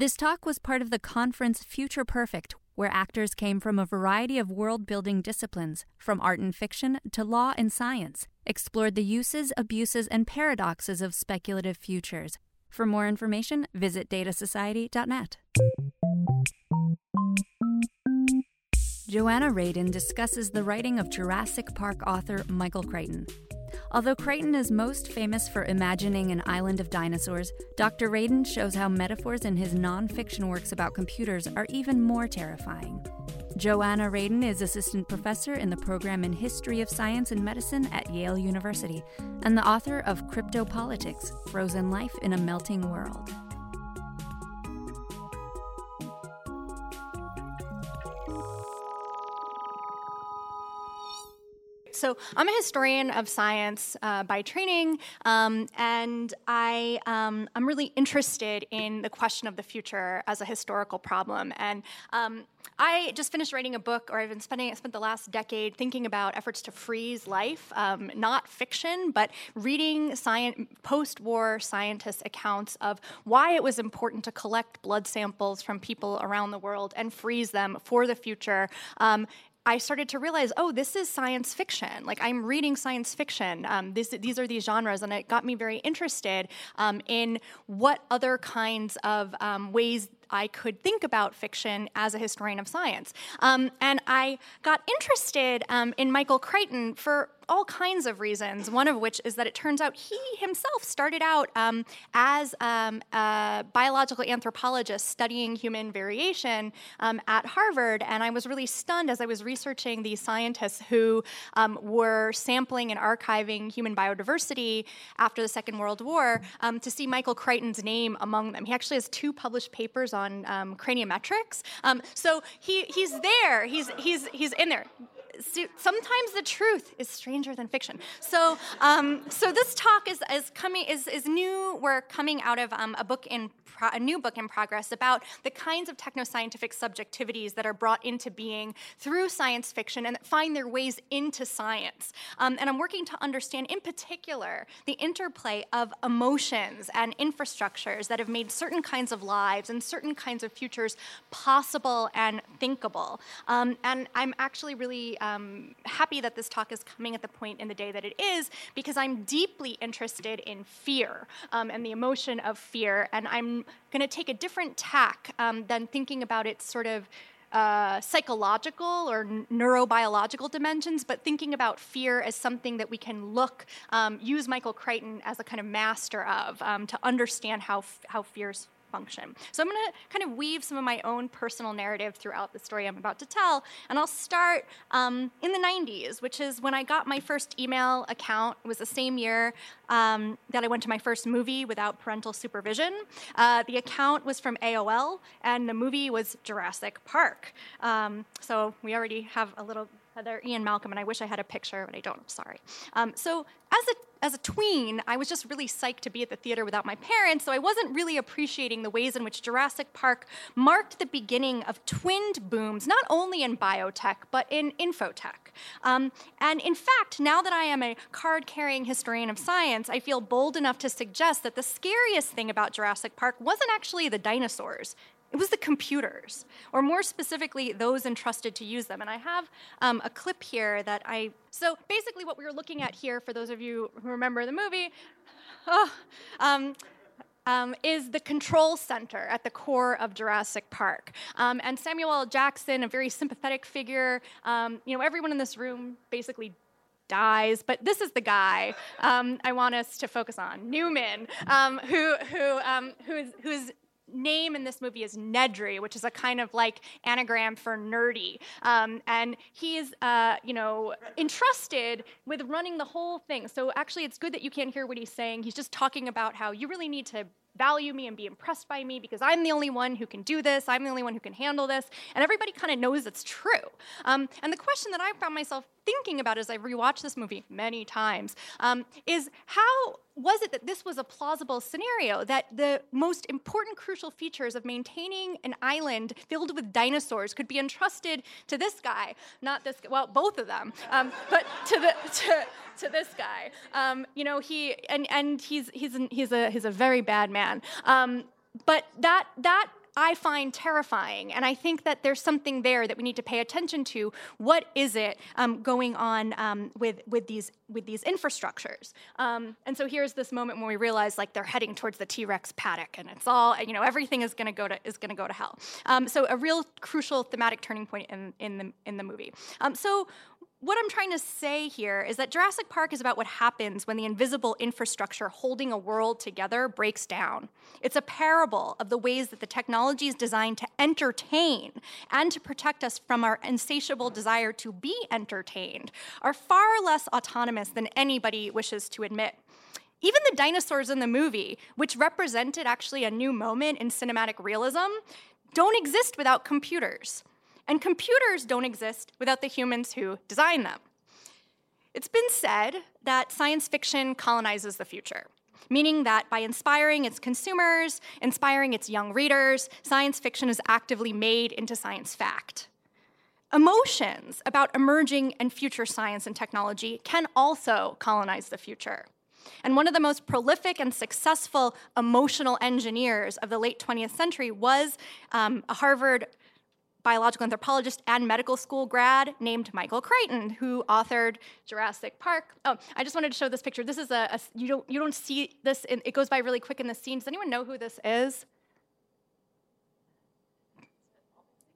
This talk was part of the conference Future Perfect, where actors came from a variety of world building disciplines, from art and fiction to law and science, explored the uses, abuses, and paradoxes of speculative futures. For more information, visit datasociety.net. Joanna Radin discusses the writing of Jurassic Park author Michael Crichton. Although Crichton is most famous for imagining an island of dinosaurs, Dr. Radin shows how metaphors in his nonfiction works about computers are even more terrifying. Joanna Radin is assistant professor in the program in History of Science and Medicine at Yale University and the author of Cryopolitics Frozen Life in a Melting World. So I'm a historian of science uh, by training, um, and I um, I'm really interested in the question of the future as a historical problem. And um, I just finished writing a book, or I've been spending spent the last decade thinking about efforts to freeze life, um, not fiction, but reading science, post-war scientists' accounts of why it was important to collect blood samples from people around the world and freeze them for the future. I started to realize, oh, this is science fiction. Like I'm reading science fiction. Um, this, these are these genres, and it got me very interested um, in what other kinds of um, ways I could think about fiction as a historian of science. Um, and I got interested um, in Michael Crichton for all kinds of reasons. One of which is that it turns out he himself started out um, as um, a biological anthropologist studying human variation um, at Harvard. And I was really stunned as I was researching these scientists who um, were sampling and archiving human biodiversity after the Second World War um, to see Michael Crichton's name among them. He actually has two published papers on um, craniometrics. so he, he's there, he's, he's, he's in there sometimes the truth is stranger than fiction. So, um, so this talk is, is coming is, is new. We're coming out of um, a book in pro- a new book in progress about the kinds of technoscientific subjectivities that are brought into being through science fiction and that find their ways into science. Um, and I'm working to understand, in particular, the interplay of emotions and infrastructures that have made certain kinds of lives and certain kinds of futures possible and thinkable. Um, and I'm actually really um, happy that this talk is coming at the point in the day that it is because I'm deeply interested in fear um, and the emotion of fear. And I'm going to take a different tack um, than thinking about its sort of uh, psychological or neurobiological dimensions, but thinking about fear as something that we can look, um, use Michael Crichton as a kind of master of um, to understand how, how fears function. So I'm going to kind of weave some of my own personal narrative throughout the story I'm about to tell, and I'll start um, in the 90s, which is when I got my first email account. It was the same year um, that I went to my first movie without parental supervision. Uh, the account was from AOL, and the movie was Jurassic Park. Um, so we already have a little Heather, Ian Malcolm, and I wish I had a picture, but I don't. I'm sorry. Um, so as a as a tween, I was just really psyched to be at the theater without my parents, so I wasn't really appreciating the ways in which Jurassic Park marked the beginning of twinned booms, not only in biotech, but in infotech. Um, and in fact, now that I am a card carrying historian of science, I feel bold enough to suggest that the scariest thing about Jurassic Park wasn't actually the dinosaurs. It was the computers, or more specifically, those entrusted to use them. And I have um, a clip here that I. So basically, what we were looking at here, for those of you who remember the movie, oh, um, um, is the control center at the core of Jurassic Park. Um, and Samuel L. Jackson, a very sympathetic figure, um, you know, everyone in this room basically dies, but this is the guy um, I want us to focus on, Newman, um, who, who, um, who is, who's name in this movie is Nedry, which is a kind of like anagram for nerdy. Um, and he's, uh, you know, entrusted with running the whole thing. So actually, it's good that you can't hear what he's saying. He's just talking about how you really need to value me and be impressed by me because I'm the only one who can do this, I'm the only one who can handle this, and everybody kind of knows it's true. Um, and the question that I found myself thinking about as I rewatched this movie many times um, is how was it that this was a plausible scenario that the most important crucial features of maintaining an island filled with dinosaurs could be entrusted to this guy? Not this well both of them. Um, but to the to, to this guy. Um, you know he and and he's he's he's a he's a very bad man. Um, but that that I find terrifying. And I think that there's something there that we need to pay attention to. What is it um, going on um, with, with, these, with these infrastructures? Um, and so here's this moment when we realize like they're heading towards the T-Rex paddock and it's all, you know, everything is gonna go to, is gonna go to hell. Um, so a real crucial thematic turning point in, in, the, in the movie. Um, so what I'm trying to say here is that Jurassic Park is about what happens when the invisible infrastructure holding a world together breaks down. It's a parable of the ways that the technology is designed to entertain and to protect us from our insatiable desire to be entertained are far less autonomous than anybody wishes to admit. Even the dinosaurs in the movie, which represented actually a new moment in cinematic realism, don't exist without computers. And computers don't exist without the humans who design them. It's been said that science fiction colonizes the future, meaning that by inspiring its consumers, inspiring its young readers, science fiction is actively made into science fact. Emotions about emerging and future science and technology can also colonize the future. And one of the most prolific and successful emotional engineers of the late 20th century was um, a Harvard biological anthropologist and medical school grad named Michael Crichton, who authored Jurassic Park. Oh, I just wanted to show this picture. This is a, a you don't you don't see this. In, it goes by really quick in the scene. Does anyone know who this is?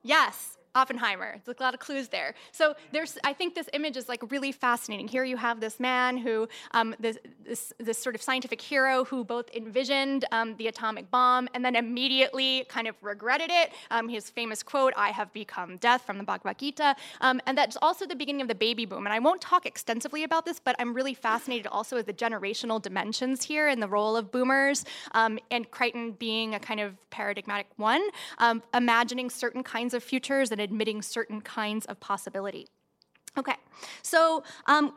Yes, Oppenheimer. There's a lot of clues there. So there's, I think this image is like really fascinating. Here you have this man who, um, this, this, this, sort of scientific hero who both envisioned um, the atomic bomb and then immediately kind of regretted it. Um, his famous quote, I have become death from the Bhagavad Gita. Um, and that's also the beginning of the baby boom. And I won't talk extensively about this, but I'm really fascinated also with the generational dimensions here and the role of boomers um, and Crichton being a kind of paradigmatic one, um, imagining certain kinds of futures and admitting certain kinds of possibility. Okay, so um,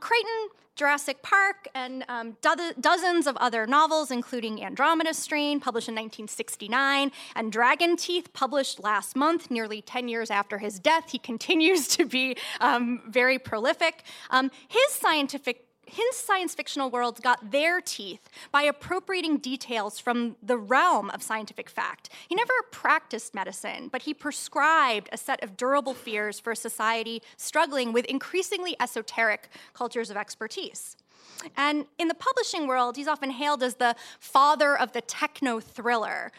Jurassic Park, and um, do- dozens of other novels, including Andromeda Strain, published in 1969, and Dragon Teeth, published last month, nearly 10 years after his death. He continues to be um, very prolific. Um, his scientific his science fictional worlds got their teeth by appropriating details from the realm of scientific fact. He never practiced medicine, but he prescribed a set of durable fears for a society struggling with increasingly esoteric cultures of expertise. And in the publishing world, he's often hailed as the father of the techno thriller.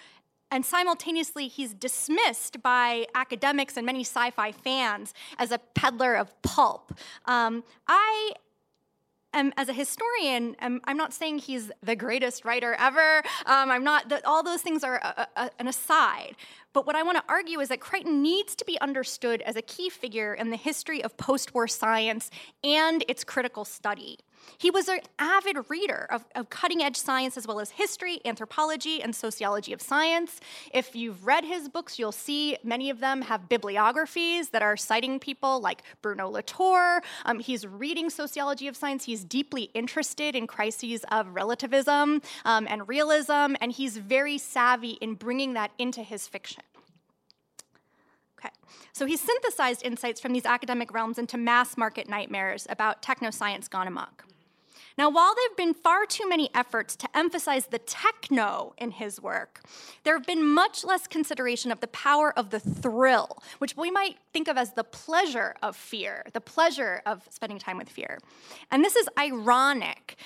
And simultaneously, he's dismissed by academics and many sci fi fans as a peddler of pulp. Um, I am, as a historian, am, I'm not saying he's the greatest writer ever. Um, I'm not, the, all those things are a, a, an aside. But what I want to argue is that Crichton needs to be understood as a key figure in the history of post war science and its critical study. He was an avid reader of, of cutting edge science as well as history, anthropology, and sociology of science. If you've read his books, you'll see many of them have bibliographies that are citing people like Bruno Latour. Um, he's reading sociology of science. He's deeply interested in crises of relativism um, and realism, and he's very savvy in bringing that into his fiction. Okay, so he synthesized insights from these academic realms into mass market nightmares about technoscience gone amok. Now, while there have been far too many efforts to emphasize the techno in his work, there have been much less consideration of the power of the thrill, which we might think of as the pleasure of fear, the pleasure of spending time with fear. And this is ironic,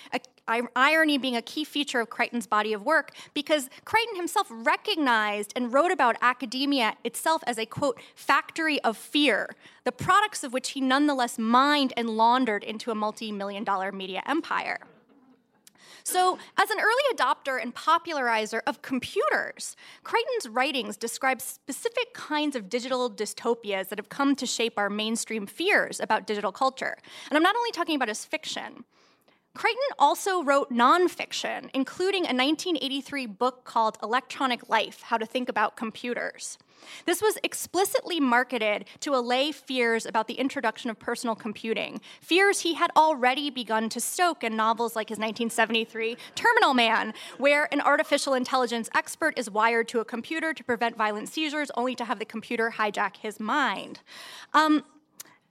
irony being a key feature of Crichton's body of work, because Crichton himself recognized and wrote about academia itself as a quote, factory of fear, the products of which he nonetheless mined and laundered into a multi million dollar media empire. So, as an early adopter and popularizer of computers, Crichton's writings describe specific kinds of digital dystopias that have come to shape our mainstream fears about digital culture. And I'm not only talking about his fiction. Crichton also wrote nonfiction, including a 1983 book called Electronic Life How to Think About Computers. This was explicitly marketed to allay fears about the introduction of personal computing, fears he had already begun to stoke in novels like his 1973 Terminal Man, where an artificial intelligence expert is wired to a computer to prevent violent seizures, only to have the computer hijack his mind. Um,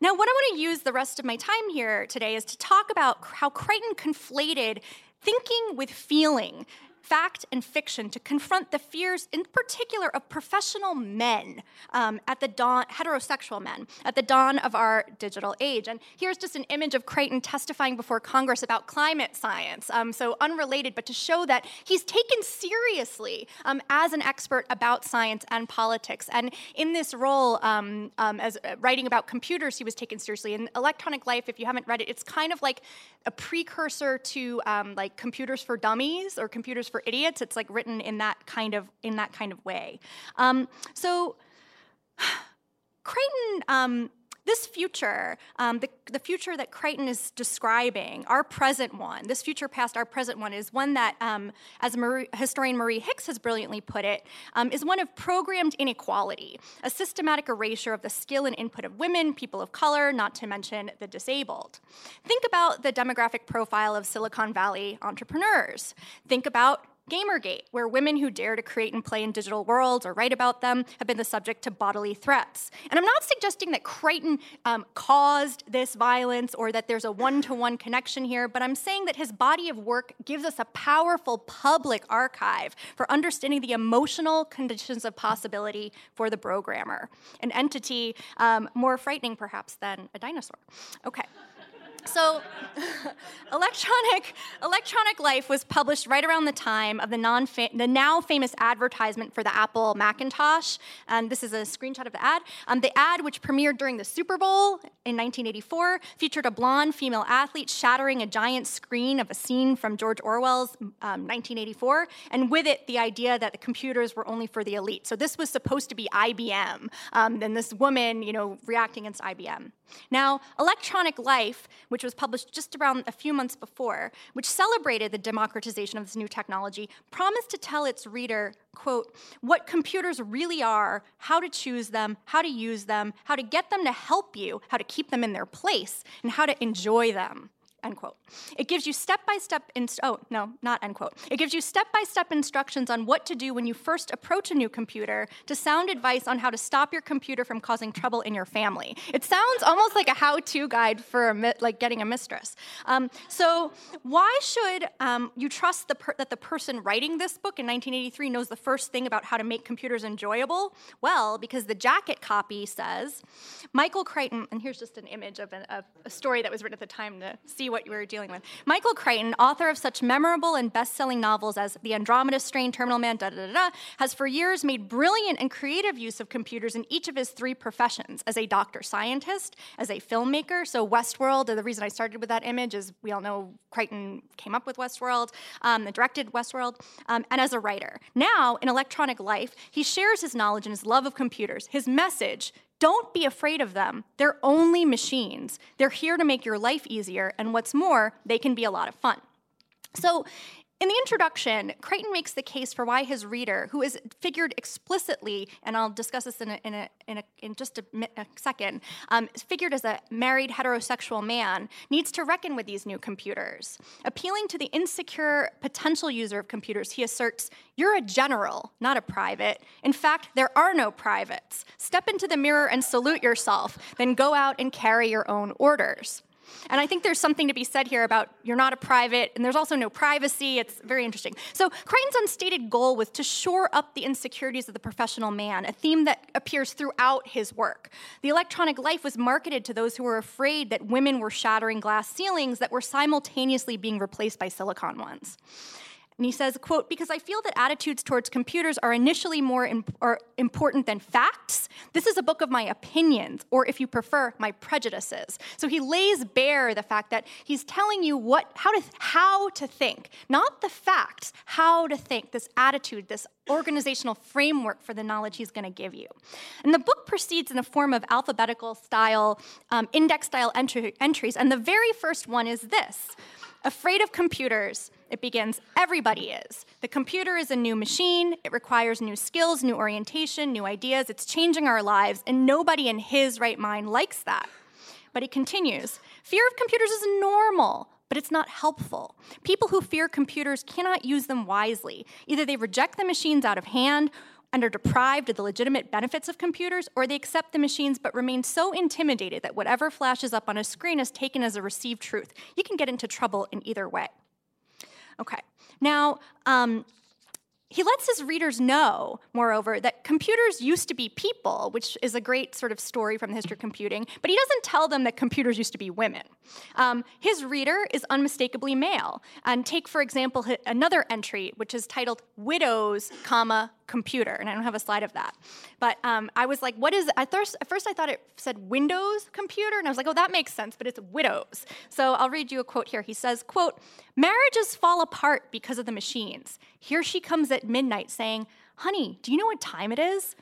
now, what I want to use the rest of my time here today is to talk about how Crichton conflated thinking with feeling fact and fiction to confront the fears, in particular, of professional men um, at the dawn, heterosexual men, at the dawn of our digital age. And here's just an image of Crichton testifying before Congress about climate science. Um, so unrelated, but to show that he's taken seriously um, as an expert about science and politics. And in this role, um, um, as uh, writing about computers, he was taken seriously. In Electronic Life, if you haven't read it, it's kind of like a precursor to um, like computers for dummies or computers for idiots. It's like written in that kind of in that kind of way. Um, so Crichton. um, this future, um, the, the future that Crichton is describing, our present one, this future past our present one, is one that, um, as Marie, historian Marie Hicks has brilliantly put it, um, is one of programmed inequality, a systematic erasure of the skill and input of women, people of color, not to mention the disabled. Think about the demographic profile of Silicon Valley entrepreneurs. Think about Gamergate, where women who dare to create and play in digital worlds or write about them have been the subject to bodily threats. And I'm not suggesting that Crichton um, caused this violence or that there's a one to one connection here, but I'm saying that his body of work gives us a powerful public archive for understanding the emotional conditions of possibility for the programmer, an entity um, more frightening perhaps than a dinosaur. Okay. So, electronic electronic life was published right around the time of the the now famous advertisement for the Apple Macintosh, and this is a screenshot of the ad. Um, the ad, which premiered during the Super Bowl in 1984, featured a blonde female athlete shattering a giant screen of a scene from George Orwell's um, 1984, and with it the idea that the computers were only for the elite. So this was supposed to be IBM, um, and this woman, you know, reacting against IBM. Now, Electronic Life which was published just around a few months before, which celebrated the democratization of this new technology, promised to tell its reader, quote, what computers really are, how to choose them, how to use them, how to get them to help you, how to keep them in their place, and how to enjoy them end quote. It gives you step-by-step, oh, no, not end quote. It gives you step-by-step instructions on what to do when you first approach a new computer to sound advice on how to stop your computer from causing trouble in your family. It sounds almost like a how-to guide for mi- like getting a mistress. Um, so why should um, you trust the per- that the person writing this book in 1983 knows the first thing about how to make computers enjoyable? Well, because the jacket copy says, Michael Crichton, and here's just an image of, an, of a story that was written at the time to see what you were dealing with. Michael Crichton, author of such memorable and best selling novels as The Andromeda Strain, Terminal Man, da da da da, has for years made brilliant and creative use of computers in each of his three professions as a doctor scientist, as a filmmaker. So, Westworld, the reason I started with that image is we all know Crichton came up with Westworld, um, directed Westworld, um, and as a writer. Now, in Electronic Life, he shares his knowledge and his love of computers. His message don't be afraid of them. They're only machines. They're here to make your life easier, and what's more, they can be a lot of fun. So, in the introduction, Crichton makes the case for why his reader, who is figured explicitly, and I'll discuss this in, a, in, a, in, a, in just a, second, um, figured as a married heterosexual man, needs to reckon with these new computers. Appealing to the insecure potential user of computers, he asserts, You're a general, not a private. In fact, there are no privates. Step into the mirror and salute yourself, then go out and carry your own orders. And I think there's something to be said here about you're not a private, and there's also no privacy. It's very interesting. So, Crichton's unstated goal was to shore up the insecurities of the professional man, a theme that appears throughout his work. The electronic life was marketed to those who were afraid that women were shattering glass ceilings that were simultaneously being replaced by silicon ones. And he says, quote, because I feel that attitudes towards computers are initially more imp- important than facts, this is a book of my opinions, or if you prefer, my prejudices. So he lays bare the fact that he's telling you what, how to, how to think, not the facts, how to think, this attitude, this organizational framework for the knowledge he's going to give you. And the book proceeds in the form of alphabetical style, um, index style entry- entries. And the very first one is this Afraid of computers, it begins everybody is. The computer is a new machine, it requires new skills, new orientation, new ideas, it's changing our lives, and nobody in his right mind likes that. But he continues fear of computers is normal, but it's not helpful. People who fear computers cannot use them wisely. Either they reject the machines out of hand and are deprived of the legitimate benefits of computers, or they accept the machines but remain so intimidated that whatever flashes up on a screen is taken as a received truth. You can get into trouble in either way. Okay. Now, um, he lets his readers know, moreover, that computers used to be people, which is a great sort of story from the history of computing, but he doesn't tell them that computers used to be women. Um, his reader is unmistakably male. And take, for example, another entry, which is titled Widows, comma, computer, and I don't have a slide of that. But um, I was like, what is, at first, at first I thought it said Windows computer, and I was like, oh, that makes sense, but it's widows. So I'll read you a quote here. He says, quote, marriages fall apart because of the machines. Here she comes at midnight saying, honey, do you know what time it is?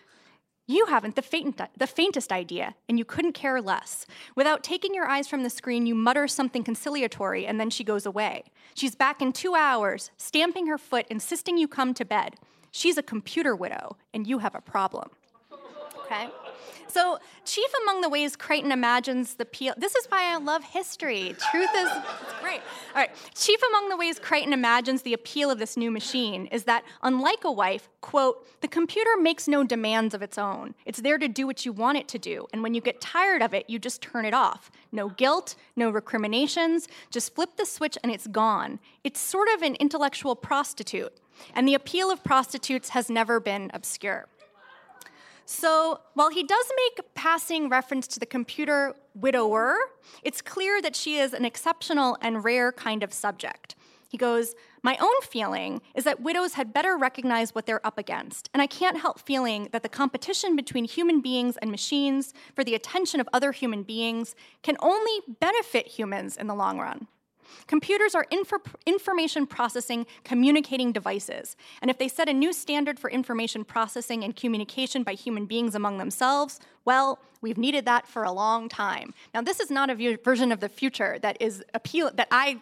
You haven't the, faint, the faintest idea, and you couldn't care less. Without taking your eyes from the screen, you mutter something conciliatory, and then she goes away. She's back in two hours, stamping her foot, insisting you come to bed. She's a computer widow, and you have a problem. Okay? So, chief among the ways Crichton imagines the appeal, this is why I love history. Truth is great. All right. Chief among the ways Crichton imagines the appeal of this new machine is that, unlike a wife, quote, the computer makes no demands of its own. It's there to do what you want it to do. And when you get tired of it, you just turn it off. No guilt, no recriminations, just flip the switch and it's gone. It's sort of an intellectual prostitute. And the appeal of prostitutes has never been obscure. So while he does make passing reference to the computer widower, it's clear that she is an exceptional and rare kind of subject. He goes, My own feeling is that widows had better recognize what they're up against, and I can't help feeling that the competition between human beings and machines for the attention of other human beings can only benefit humans in the long run. Computers are infor- information processing, communicating devices. And if they set a new standard for information processing and communication by human beings among themselves, well, we've needed that for a long time. Now, this is not a version of the future that is appeal that I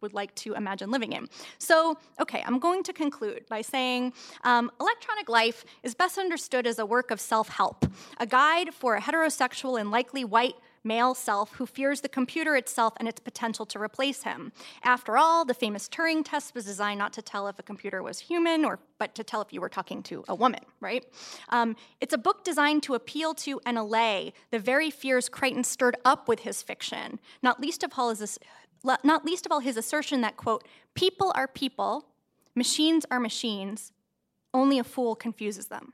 would like to imagine living in. So, okay, I'm going to conclude by saying um, electronic life is best understood as a work of self help, a guide for a heterosexual and likely white male self who fears the computer itself and its potential to replace him. After all, the famous Turing test was designed not to tell if a computer was human, or but to tell if you were talking to a woman, right? Um, it's a book designed to appeal to and allay the very fears Crichton stirred up with his fiction, not least of all his, not least of all his assertion that, quote, people are people, machines are machines, only a fool confuses them.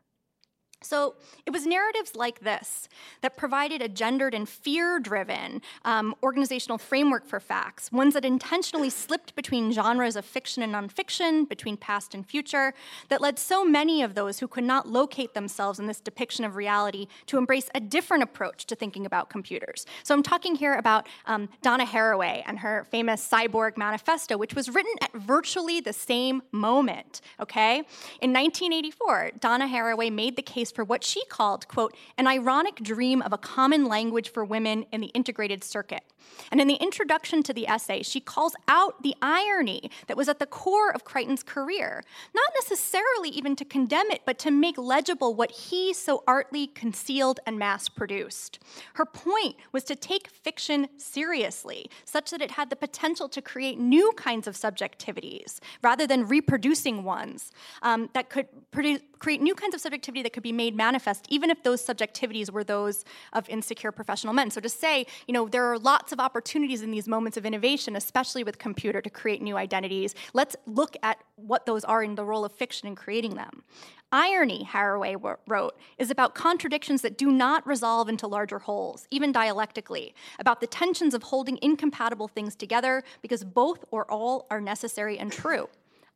So it was narratives like this that provided a gendered and fear driven um, organizational framework for facts, ones that intentionally slipped between genres of fiction and nonfiction, between past and future, that led so many of those who could not locate themselves in this depiction of reality to embrace a different approach to thinking about computers. So I'm talking here about um, Donna Haraway and her famous Cyborg Manifesto, which was written at virtually the same moment, okay? In 1984, Donna Haraway made the case for what she called, quote, an ironic dream of a common language for women in the integrated circuit. And in the introduction to the essay, she calls out the irony that was at the core of Crichton's career, not necessarily even to condemn it, but to make legible what he so artly concealed and mass produced. Her point was to take fiction seriously, such that it had the potential to create new kinds of subjectivities rather than reproducing ones um, that could produce, create new kinds of subjectivity that could be made manifest, even if those subjectivities were those of insecure professional men. So to say, you know, there are lots of opportunities in these moments of innovation, especially with computer, to create new identities. Let's look at what those are in the role of fiction in creating them. Irony, Haraway wrote, is about contradictions that do not resolve into larger wholes, even dialectically, about the tensions of holding incompatible things together because both or all are necessary and true.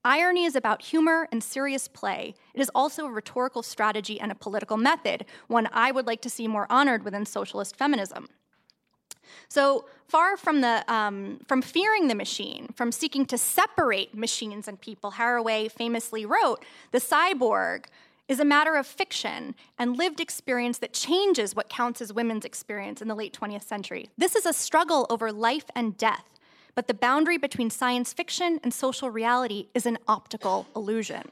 Irony is about humor and serious play. It is also a rhetorical strategy and a political method, one I would like to see more honored within socialist feminism. So far from, the, um, from fearing the machine, from seeking to separate machines and people, Haraway famously wrote, the cyborg is a matter of fiction and lived experience that changes what counts as women's experience in the late 20th century. This is a struggle over life and death, but the boundary between science fiction and social reality is an optical illusion.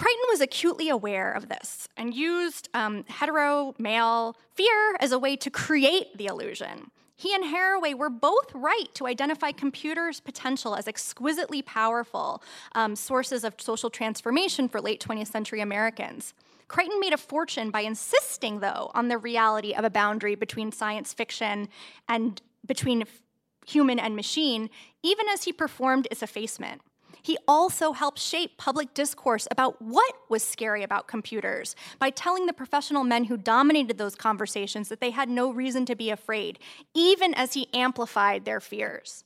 Crichton was acutely aware of this and used um, hetero male fear as a way to create the illusion. He and Haraway were both right to identify computers' potential as exquisitely powerful um, sources of social transformation for late 20th century Americans. Crichton made a fortune by insisting, though, on the reality of a boundary between science fiction and between human and machine, even as he performed its effacement. He also helped shape public discourse about what was scary about computers by telling the professional men who dominated those conversations that they had no reason to be afraid, even as he amplified their fears.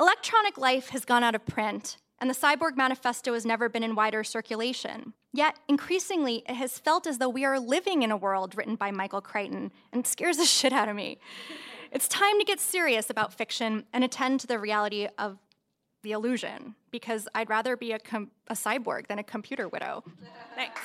Electronic life has gone out of print, and the Cyborg Manifesto has never been in wider circulation. Yet, increasingly, it has felt as though we are living in a world written by Michael Crichton, and scares the shit out of me. It's time to get serious about fiction and attend to the reality of the illusion, because I'd rather be a, a cyborg than a computer widow. Thanks.